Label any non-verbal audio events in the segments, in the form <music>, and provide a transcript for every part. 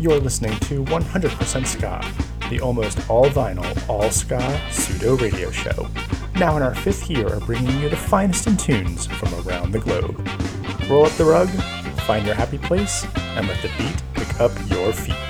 You're listening to 100% Ska, the almost all vinyl, all ska pseudo radio show. Now in our fifth year of bringing you the finest in tunes from around the globe. Roll up the rug, find your happy place, and let the beat pick up your feet.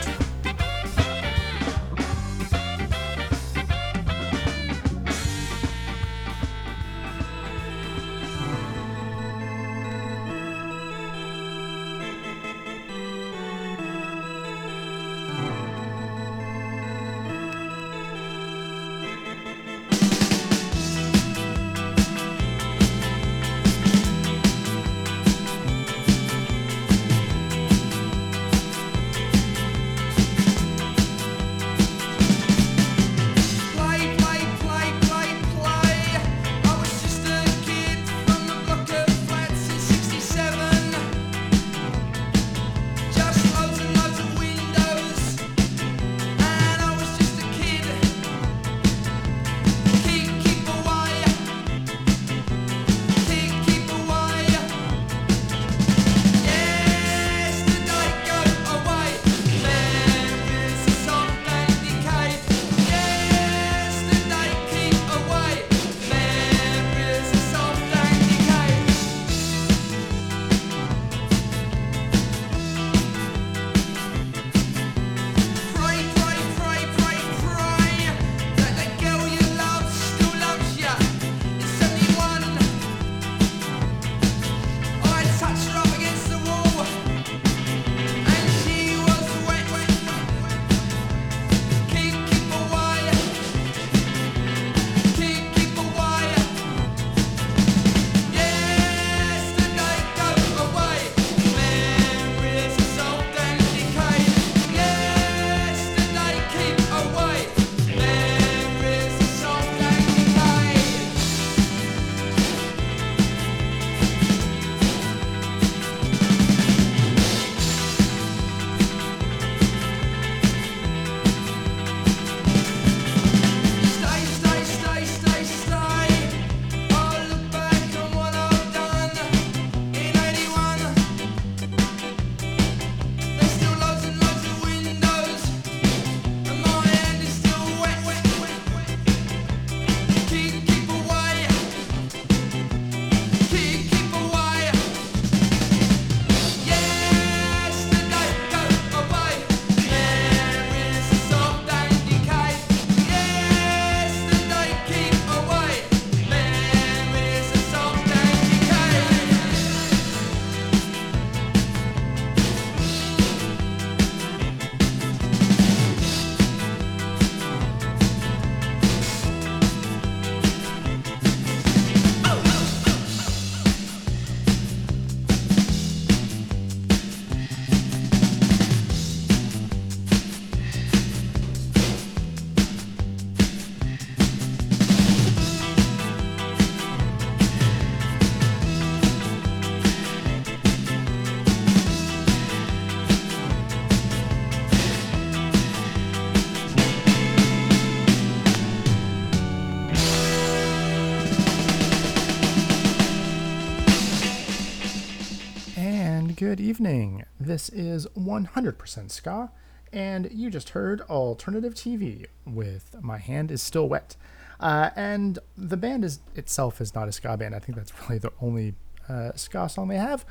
Evening. This is 100% Ska, and you just heard Alternative TV with My Hand is Still Wet. Uh, and the band is itself is not a ska band. I think that's <laughs> really the only uh, ska song they have.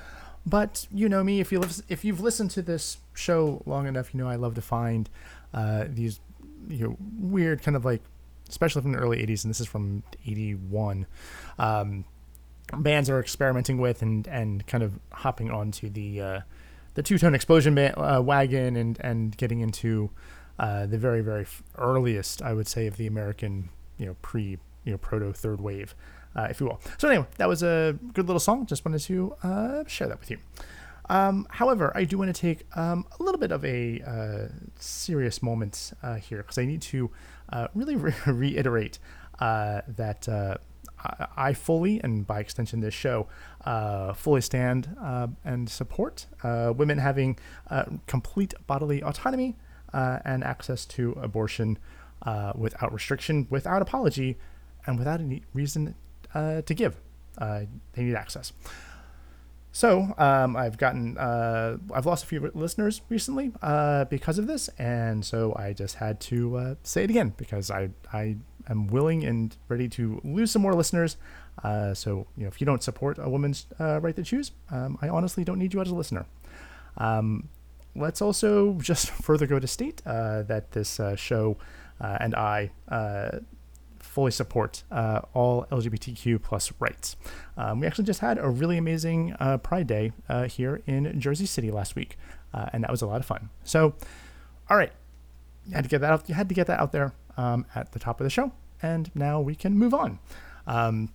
But you know me, if you if you've listened to this show long enough, you know I love to find uh, these you know weird kind of like, especially from the early '80s, and this is from '81. Um, bands are experimenting with and and kind of hopping onto the uh, the two tone explosion band, uh, wagon and and getting into uh, the very very earliest I would say of the American you know pre you know proto third wave. Uh, if you will. So anyway, that was a good little song. Just wanted to uh, share that with you. Um, however, I do want to take um, a little bit of a uh, serious moment here because I need to really re- <laughs> reiterate that I fully, and by extension this show, uh, fully stand uh, and support uh, women having uh, complete bodily autonomy uh, and access to abortion uh, without restriction, without apology, and without any reason to give. they need access. So um, I've gotten uh, I've lost a few listeners recently uh, because of this, and so I just had to uh, say it again because I I am willing and ready to lose some more listeners. Uh, so you know if you don't support a woman's uh, right to choose, um, I honestly don't need you as a listener. Um, let's also <laughs> just further go to state uh, that this show and I fully support uh, all LGBTQ plus rights. Um, we actually just had a really amazing uh, Pride Day uh, here in Jersey City last week, uh, and that was a lot of fun. So, all right, you had to get that out. You had to get that out there um, at the top of the show, and now we can move on. Um,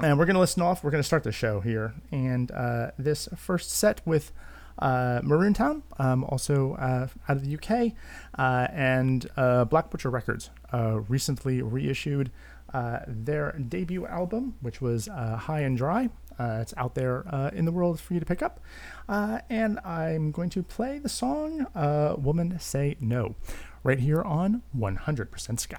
and we're going to listen off. We're going to start the show here, and uh, this first set with uh, Maroon Town, um, also uh, out of the UK, uh, and uh, Black Butcher Records uh, recently reissued their debut album, which was High and Dry. it's out there in the world for you to pick up. and I'm going to play the song Woman Say No right here on 100% Ska.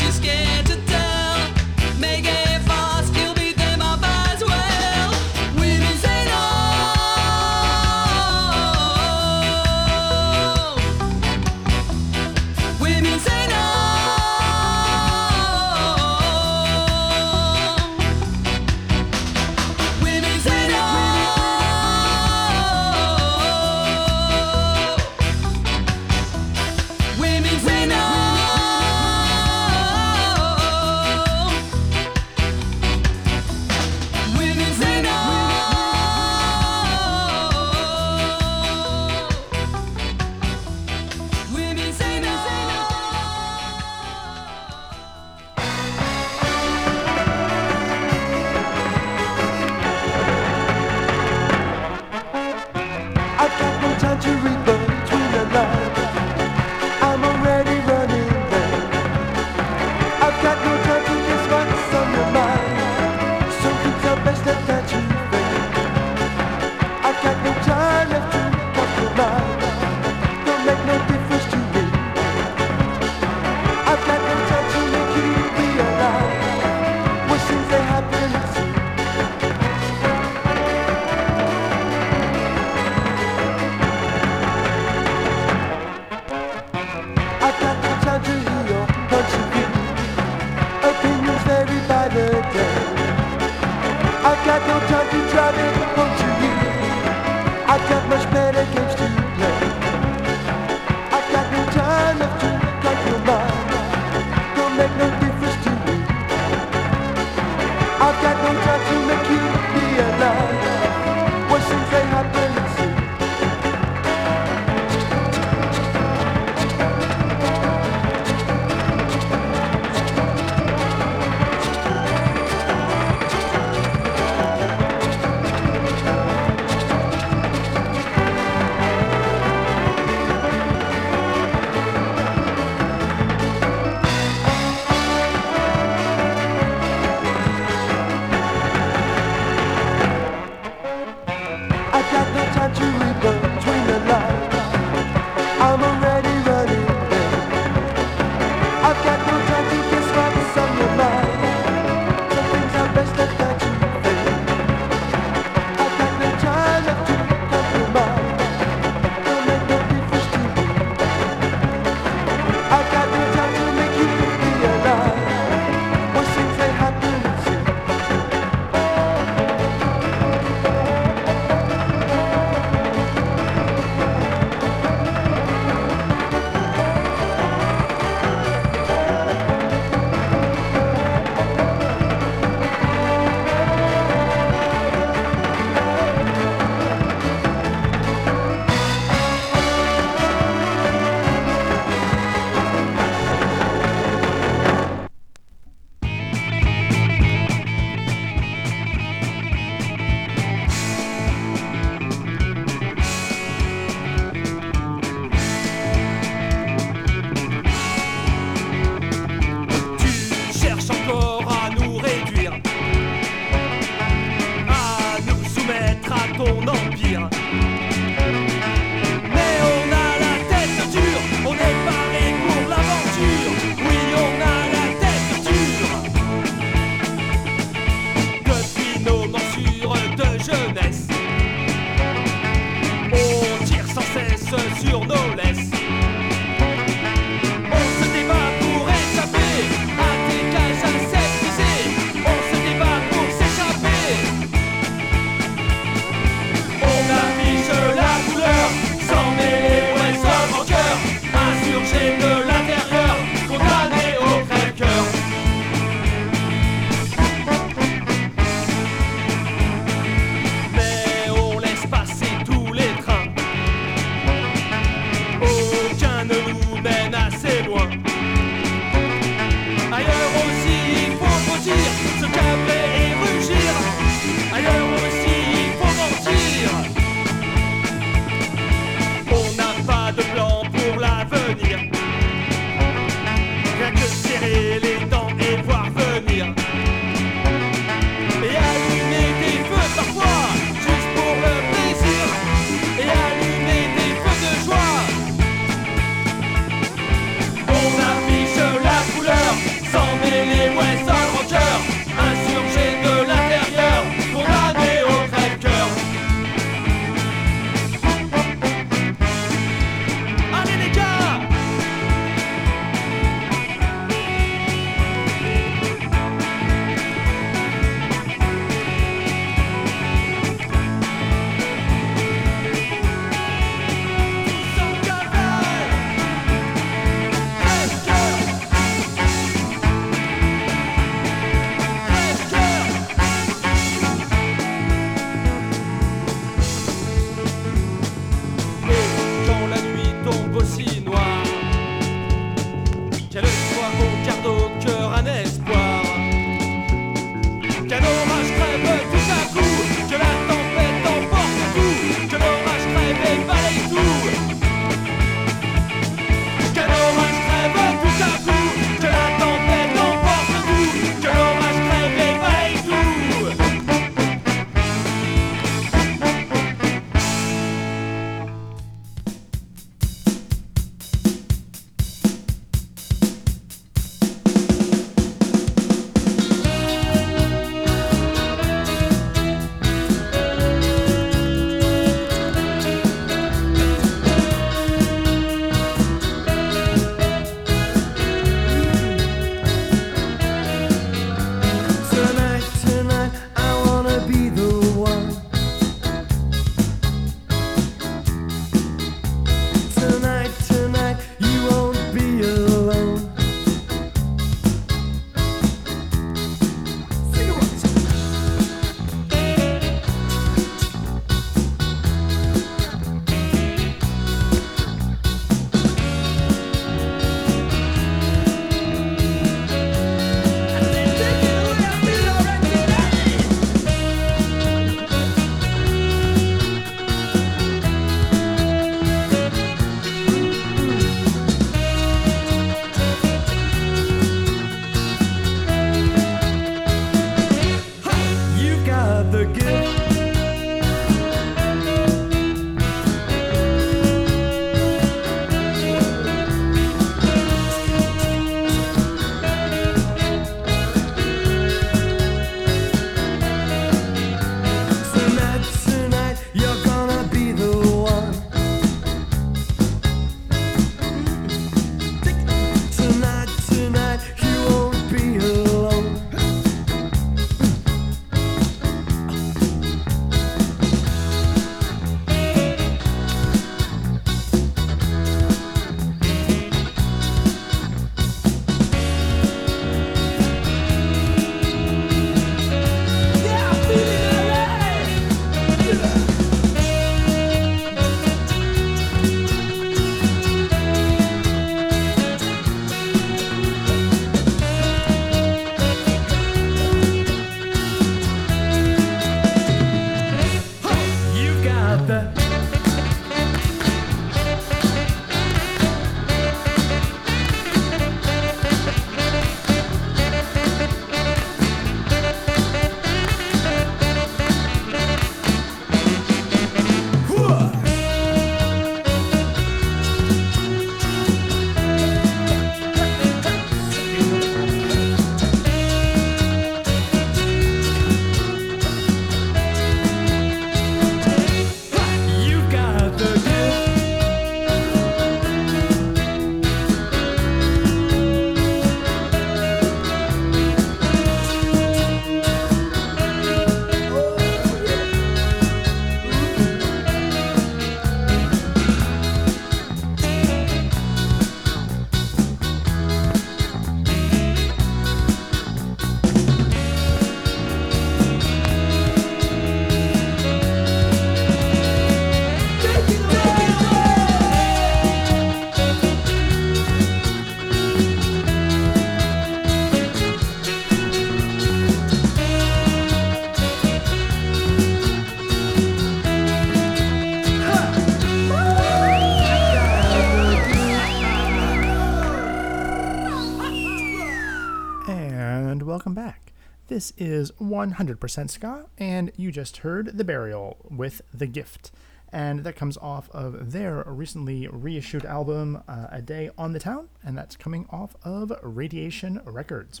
Is 100% Ska, and you just heard The Burial with The Gift. And that comes off of their recently reissued album, uh, A Day on the Town, and that's coming off of Radiation Records.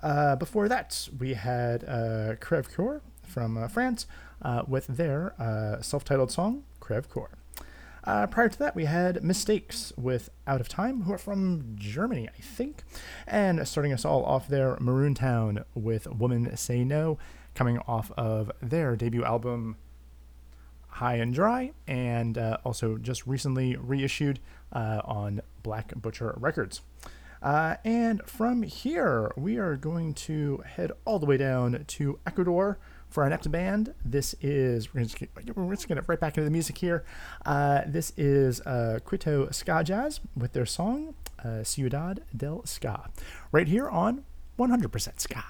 Uh, before that, we had uh, Coeur from uh, France uh, with their uh, self titled song, Coeur. Uh, prior to that, we had Mistakes with Out of Time, who are from Germany, I think. And starting us all off there, Maroon Town with Woman Say No, coming off of their debut album, High and Dry, and uh, also just recently reissued uh, on Black Butcher Records. Uh, and from here, we are going to head all the way down to Ecuador for our next band, this is, we're just, we're just to right back into the music here. Uh, this is uh, Quito Ska Jazz with their song uh, Ciudad del Ska, right here on 100% Ska.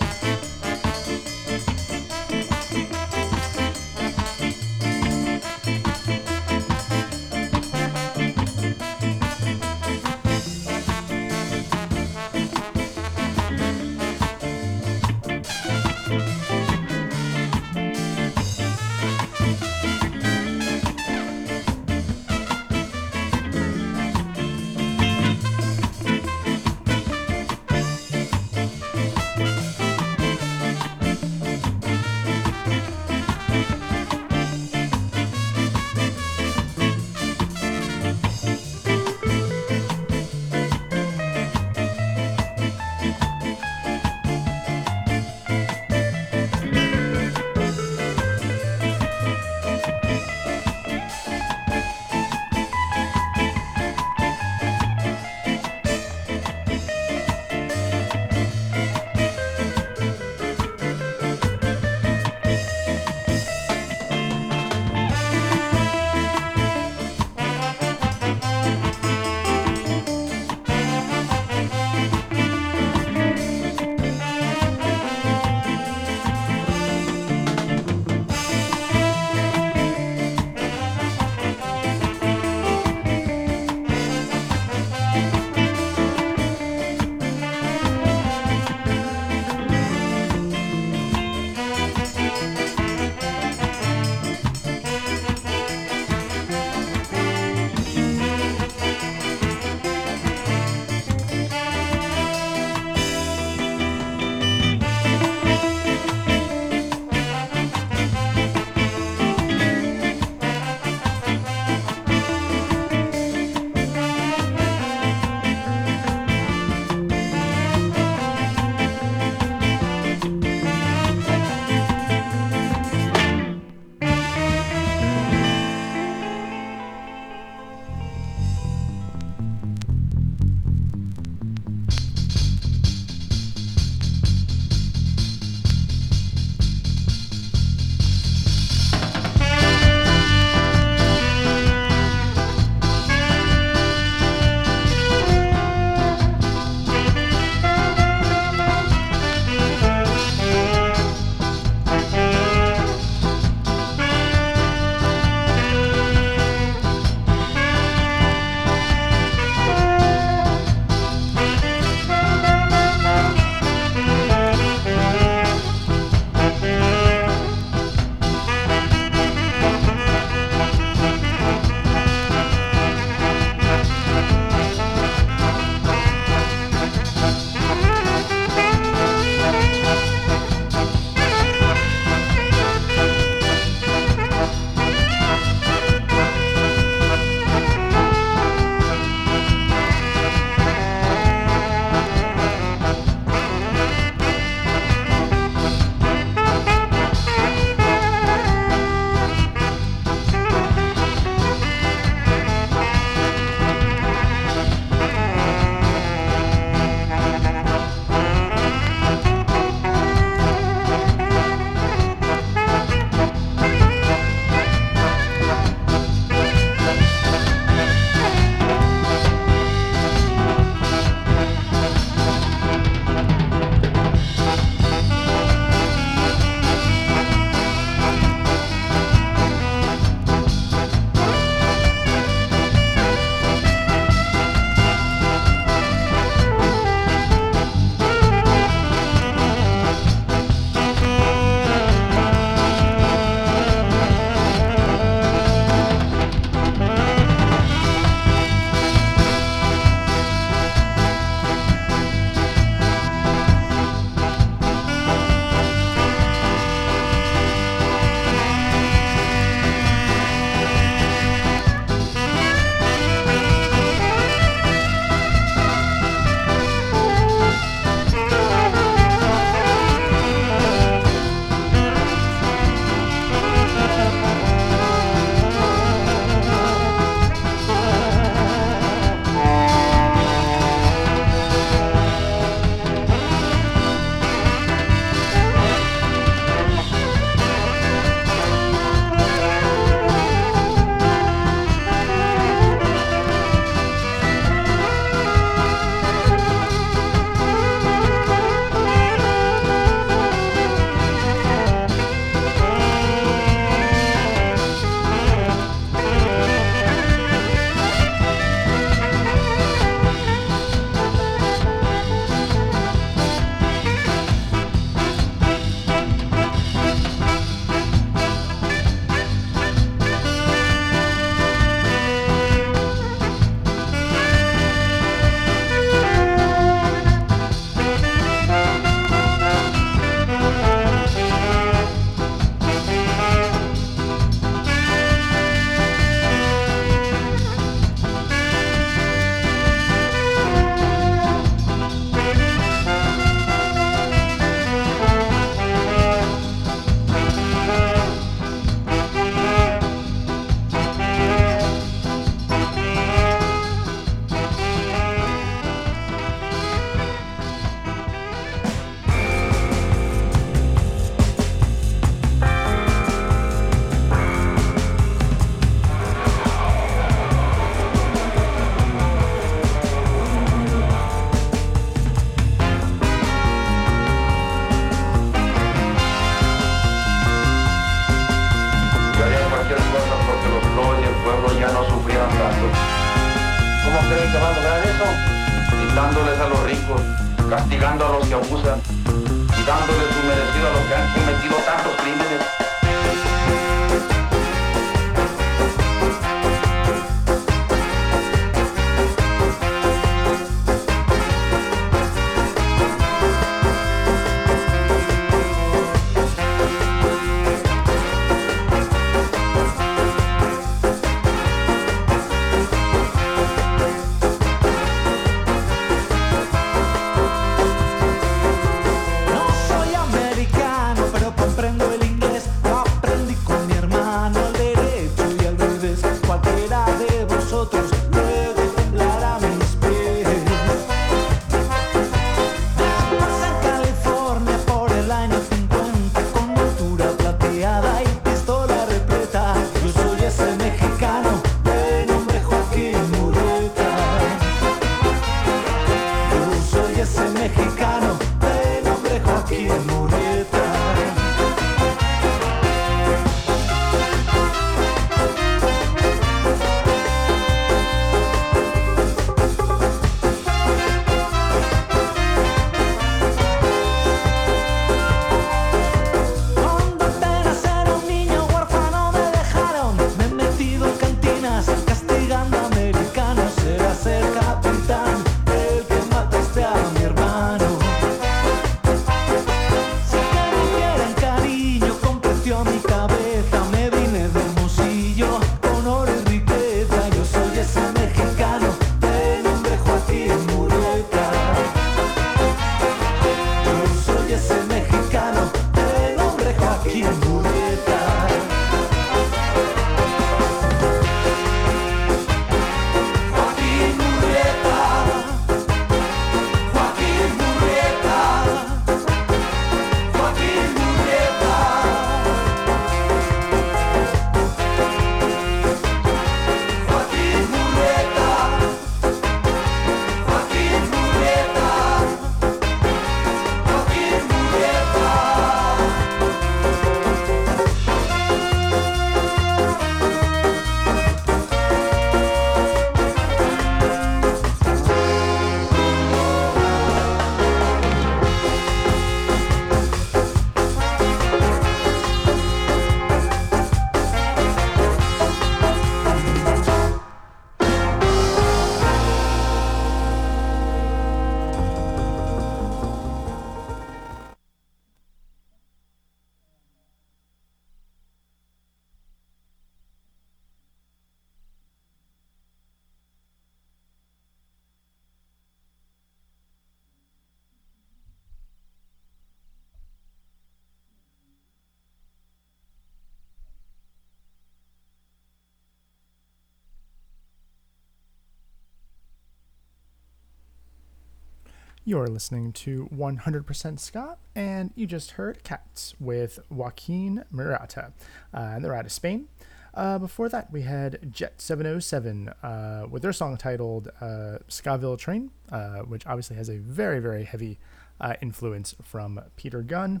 You're listening to 100% Ska, and you just heard Cats with Joaquin Murata. Uh, and they're out of Spain. Uh, before that, we had Jet 707 uh, with their song titled uh, Scaville Train, uh, which obviously has a very, very heavy uh, influence from Peter Gunn.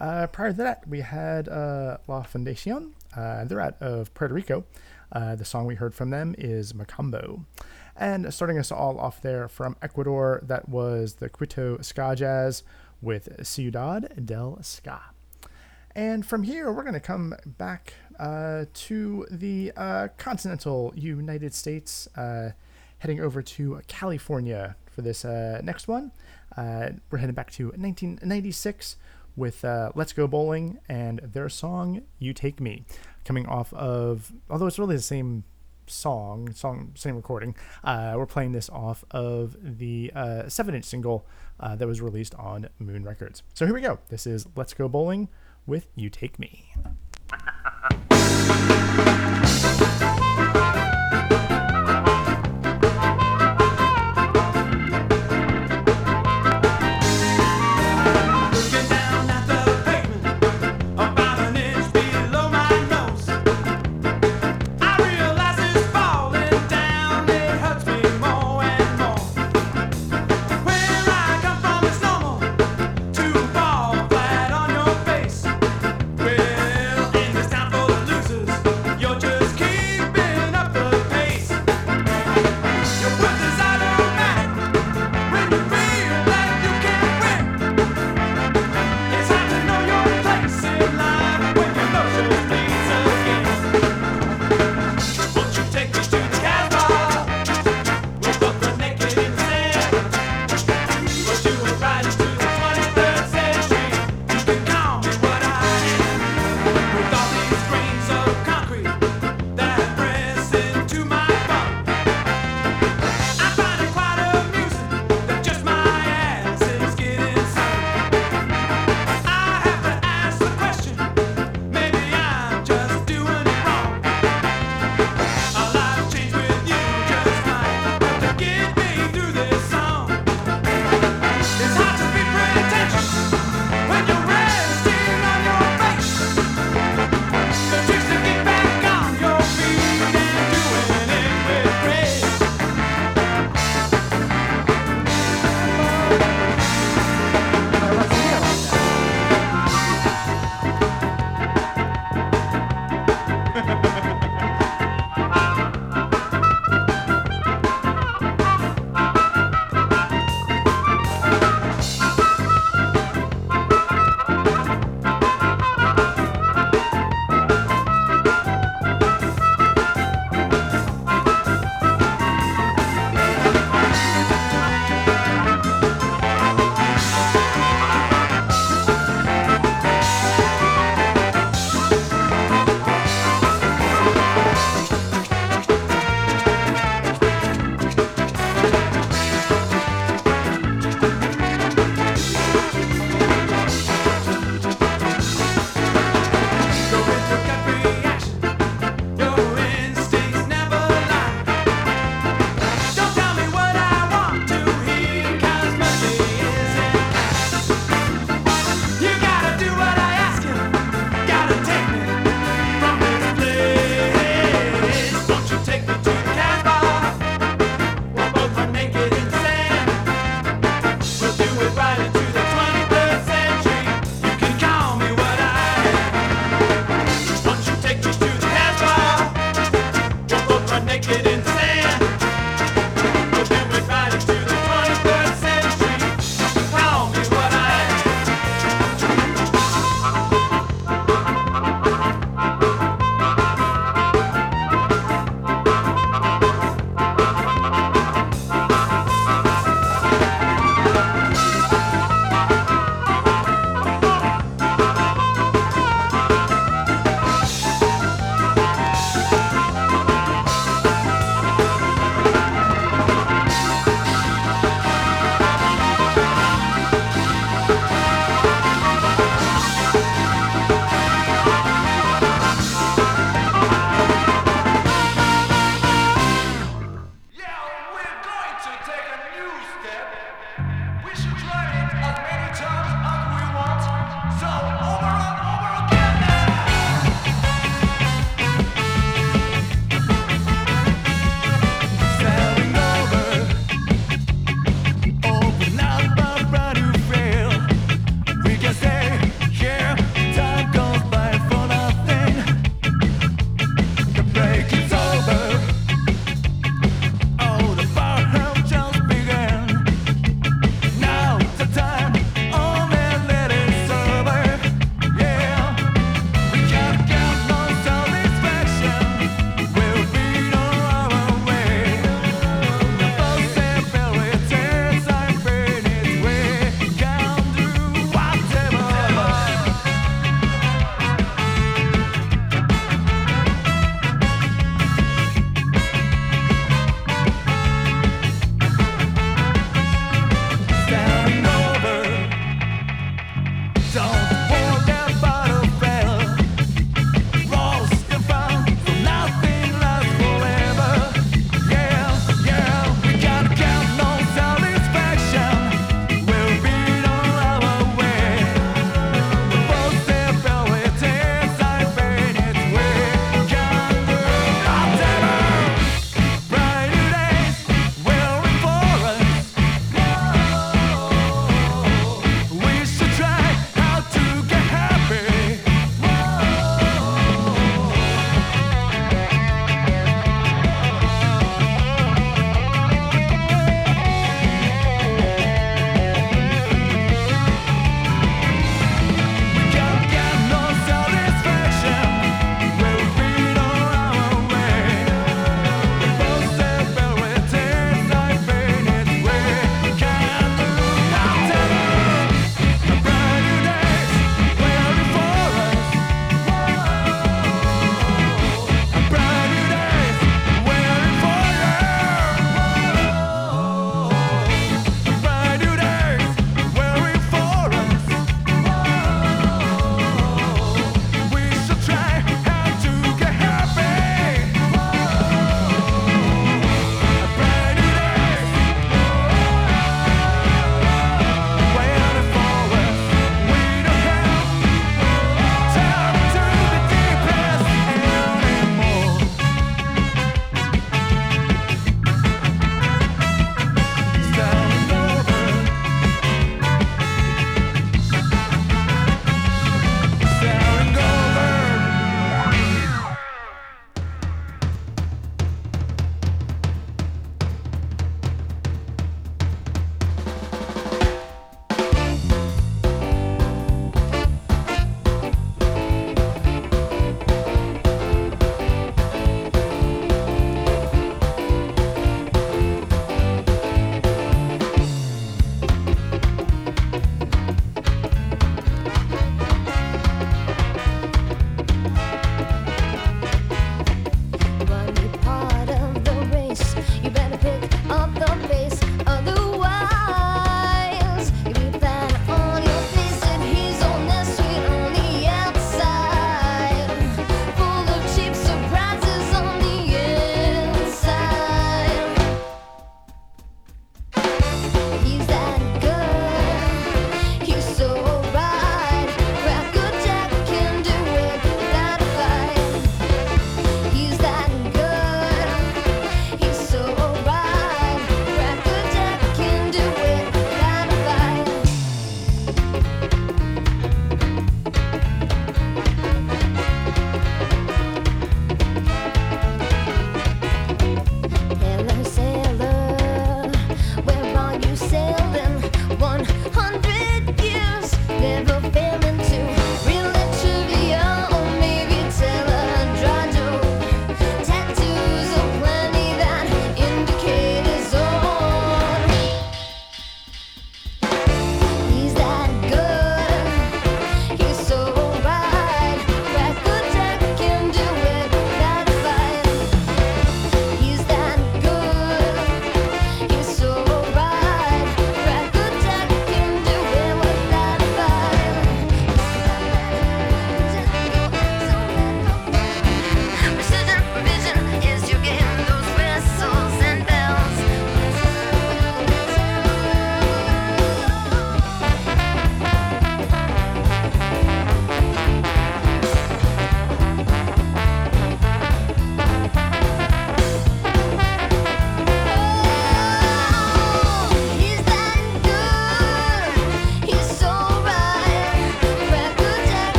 Uh, prior to that, we had La Fundacion. They're out of Puerto Rico. The song we heard from them is Macambo. And starting us all off there from Ecuador, that was the Quito Ska Jazz with Ciudad del Ska. And from here, we're going to come back uh, to the uh, continental United States, uh, heading over to California for this uh, next one. Uh, we're heading back to 1996 with uh, Let's Go Bowling and their song You Take Me, coming off of, although it's really the same song, song same recording. Uh, we're playing this off of the uh, seven-inch single uh, that was released on Moon Records. So here we go. This is Let's Go Bowling with You Take Me. <laughs>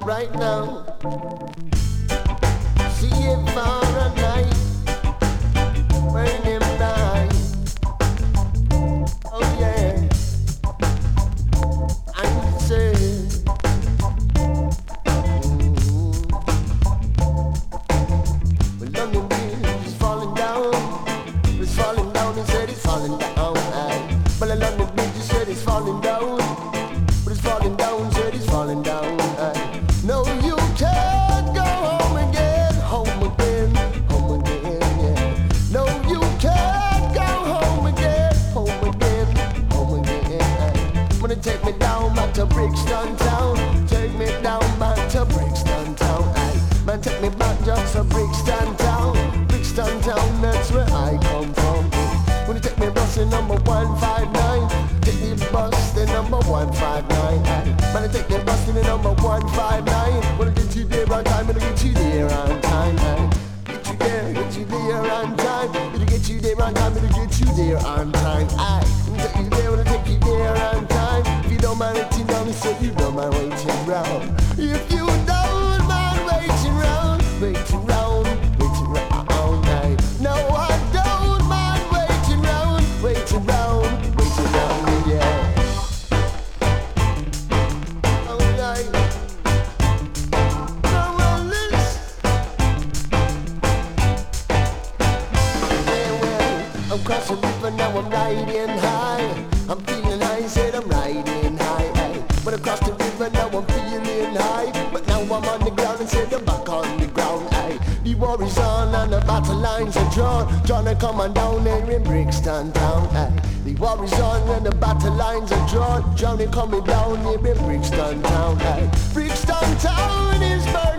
right now. Take me back just to Brixton town. Brixton town, that's where I come from. When you take me bus the number 159, take me bus the number 159. Aye. Man, I take me bus the number 159. When I get you there on time, when I get you there on time. Get you there, get you there on time. When I get you there on time, when I get you there on time. I take you there, when I take you there on time. If you don't mind waiting down, so you don't mind waiting round. Lines are drawn. To come on down there in Brixton town. The war is on and the battle lines are drawn. Johnny coming down here in Brixton town. Brixton town is burning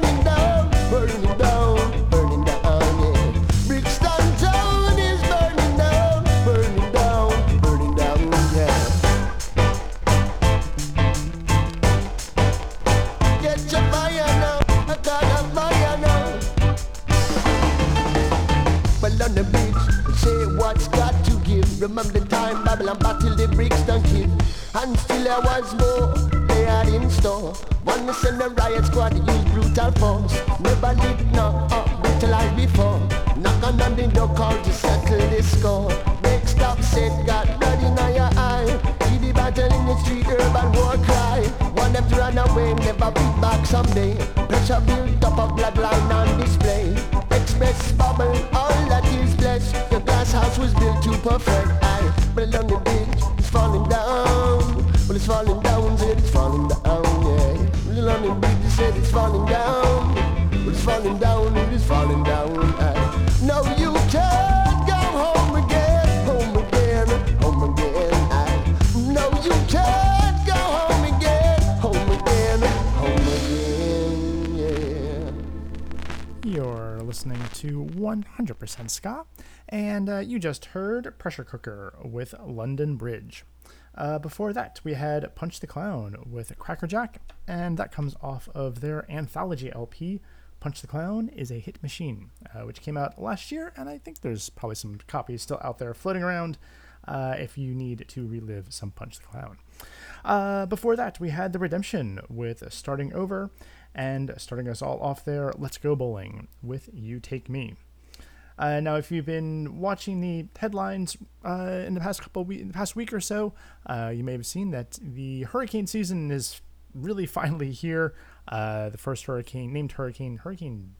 falling down, it is falling down. No, you can't go home again, home again, home again. aye. No, you can't go home again, home again, home again, yeah. You're listening to 100% Ska, and uh, you just heard Pressure Cooker with London Bridge. Uh, before that, we had Punch the Clown with Cracker Jack, and that comes off of their anthology LP, Punch the Clown is a Hit Machine, uh, which came out last year, and I think there's probably some copies still out there floating around uh, if you need to relive some Punch the Clown. Uh, before that, we had The Redemption with Starting Over, and starting us all off there, Let's Go Bowling with You Take Me. Uh, now, if you've been watching the headlines uh, in the past couple we- the past week or so, uh, you may have seen that the hurricane season is really <laughs> finally here. Uh, the first hurricane, named hurricane, Hurricane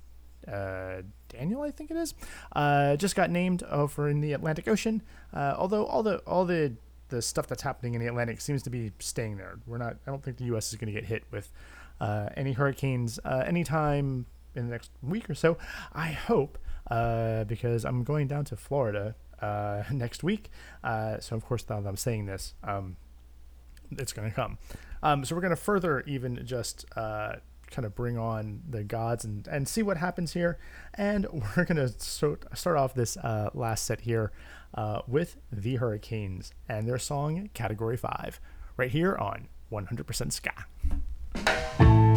uh, Daniel, I think it is, uh, just got named over in the Atlantic Ocean. Uh, although all the all the the stuff that's happening in the Atlantic seems to be staying there. We're not. I don't think the U.S. is going to get hit with uh, any hurricanes uh, anytime in the next week or so. I hope because I'm going down to Florida <laughs> next week. So of course, now that I'm saying this, um, it's going to come. Um, so we're going to further even just uh, kind of bring on the gods and, and see what happens here. And <laughs> we're going to start, start off this uh, last set here uh, with the Hurricanes and their song Category 5, right here on 100% Ska.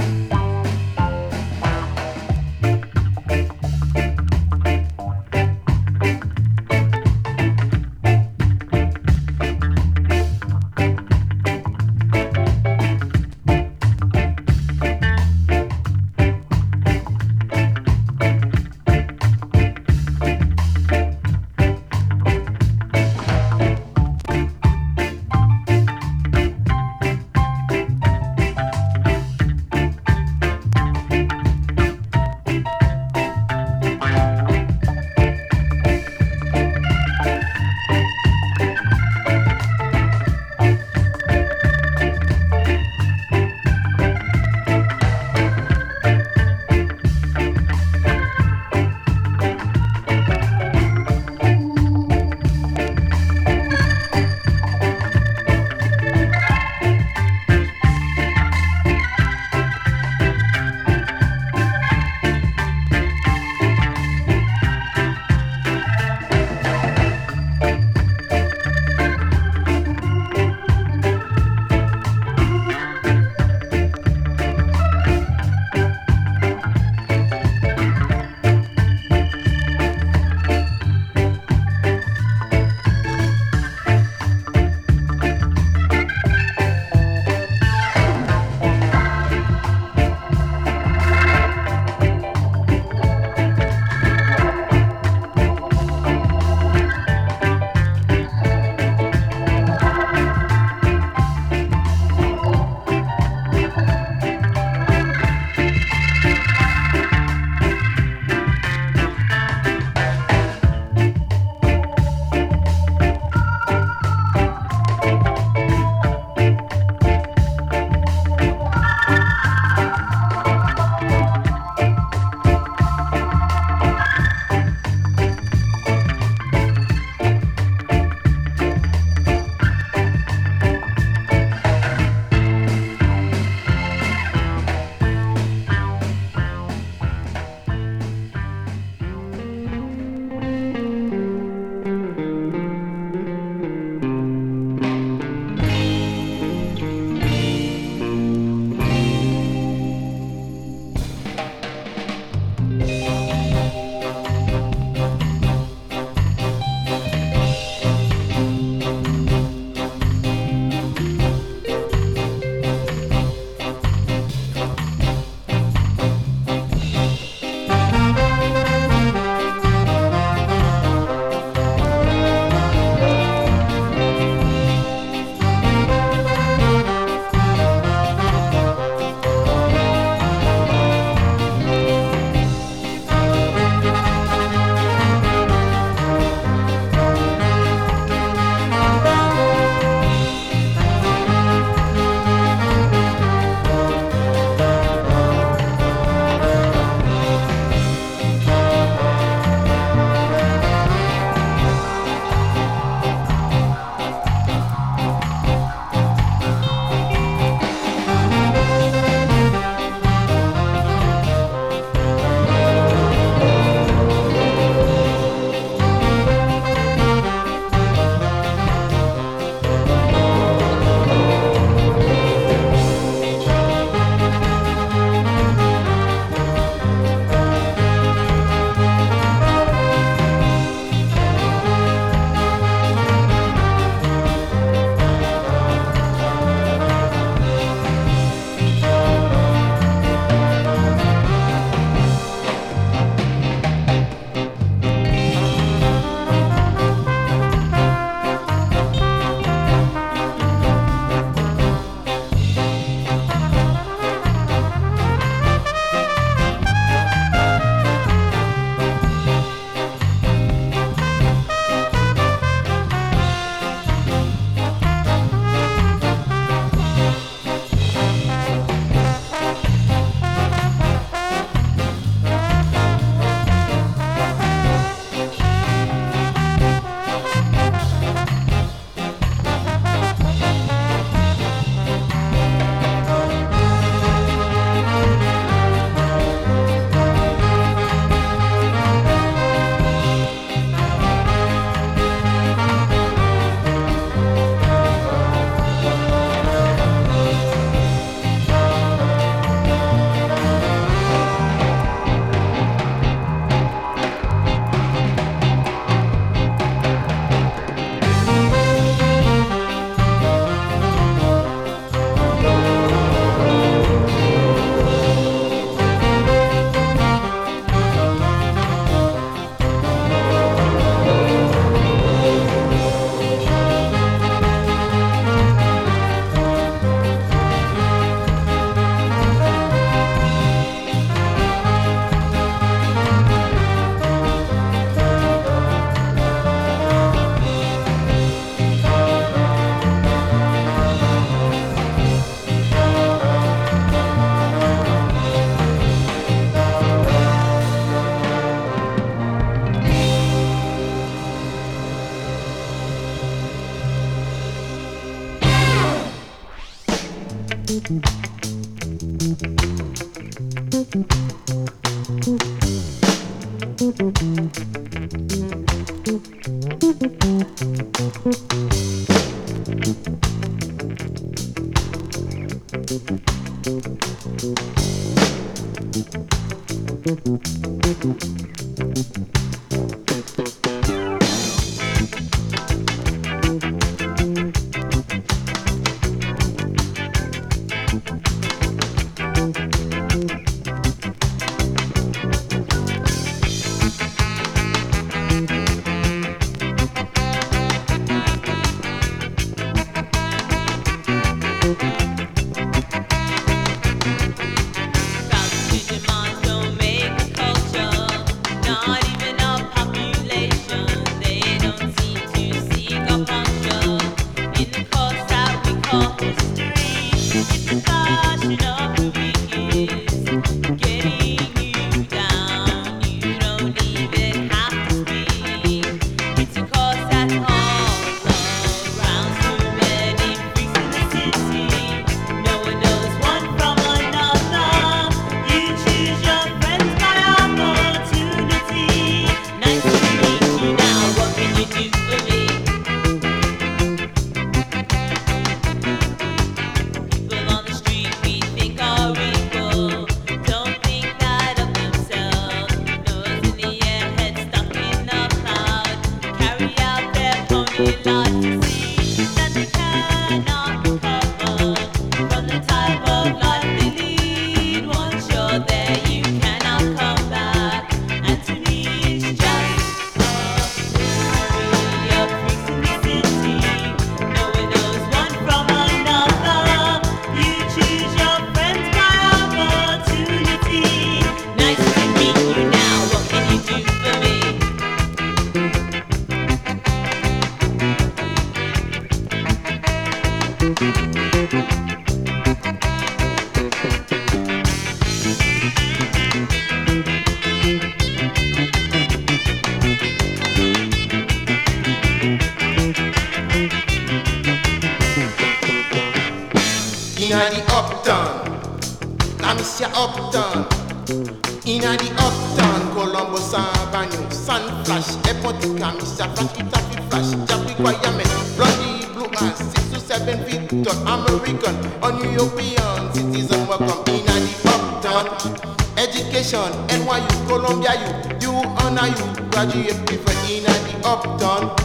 You, graduate different inna the uptown.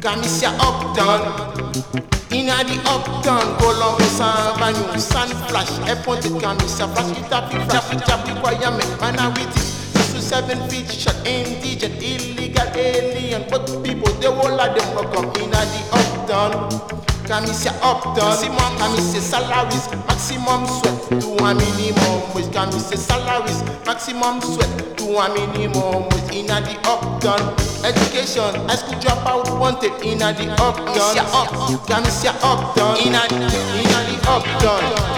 Kamisia uptown? Inna the uptown Columbus Avenue Sun Flash. Airport Kamisia Flash. It up it flash It up requirement Minority Six to seven feet shot Indigent Illegal Alien. But people They all of them welcome Inna the uptown. Kamisia uptown? Maximum Kamisia salaries? Maximum sweat. To a minimum wage Kamisia salaries? Maximum sweat To a minimum wage. Inna the uptown Education High school dropout wanted. Inna the uptown uptown Inna Inna the uptown? You down, you don't even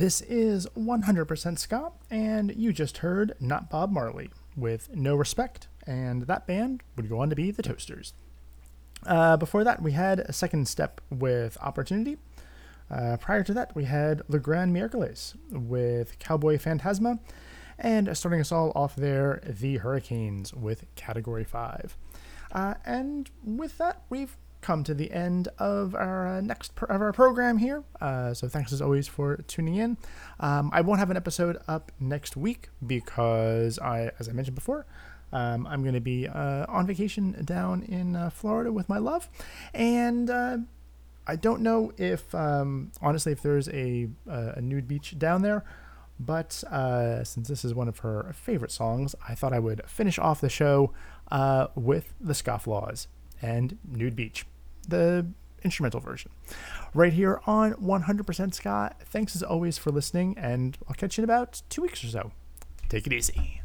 This is 100% Ska, and you just heard Not Bob Marley with No Respect, and that band would go on to be the Toasters. Uh, before that, we had a second step with Opportunity. Uh, prior to that, we had Le Grand Miracles with Cowboy Phantasma, and starting us all off there, The Hurricanes with Category 5. Uh, and with that, we've come to the end of our uh, next pr- of our program here. Uh, so thanks as always for tuning in. Um, I won't have an episode up next week because I, as I mentioned before, um, I'm going to be uh, on vacation down in uh, Florida with my love, and uh, I don't know if um, honestly if there's a a nude beach down there. But since this is one of her favorite songs, I thought I would finish off the show with the Scofflaws and Nude Beach, the instrumental version. Right here on 100% Ska. Thanks as always for listening, and I'll catch you in about two weeks or so. Take it easy.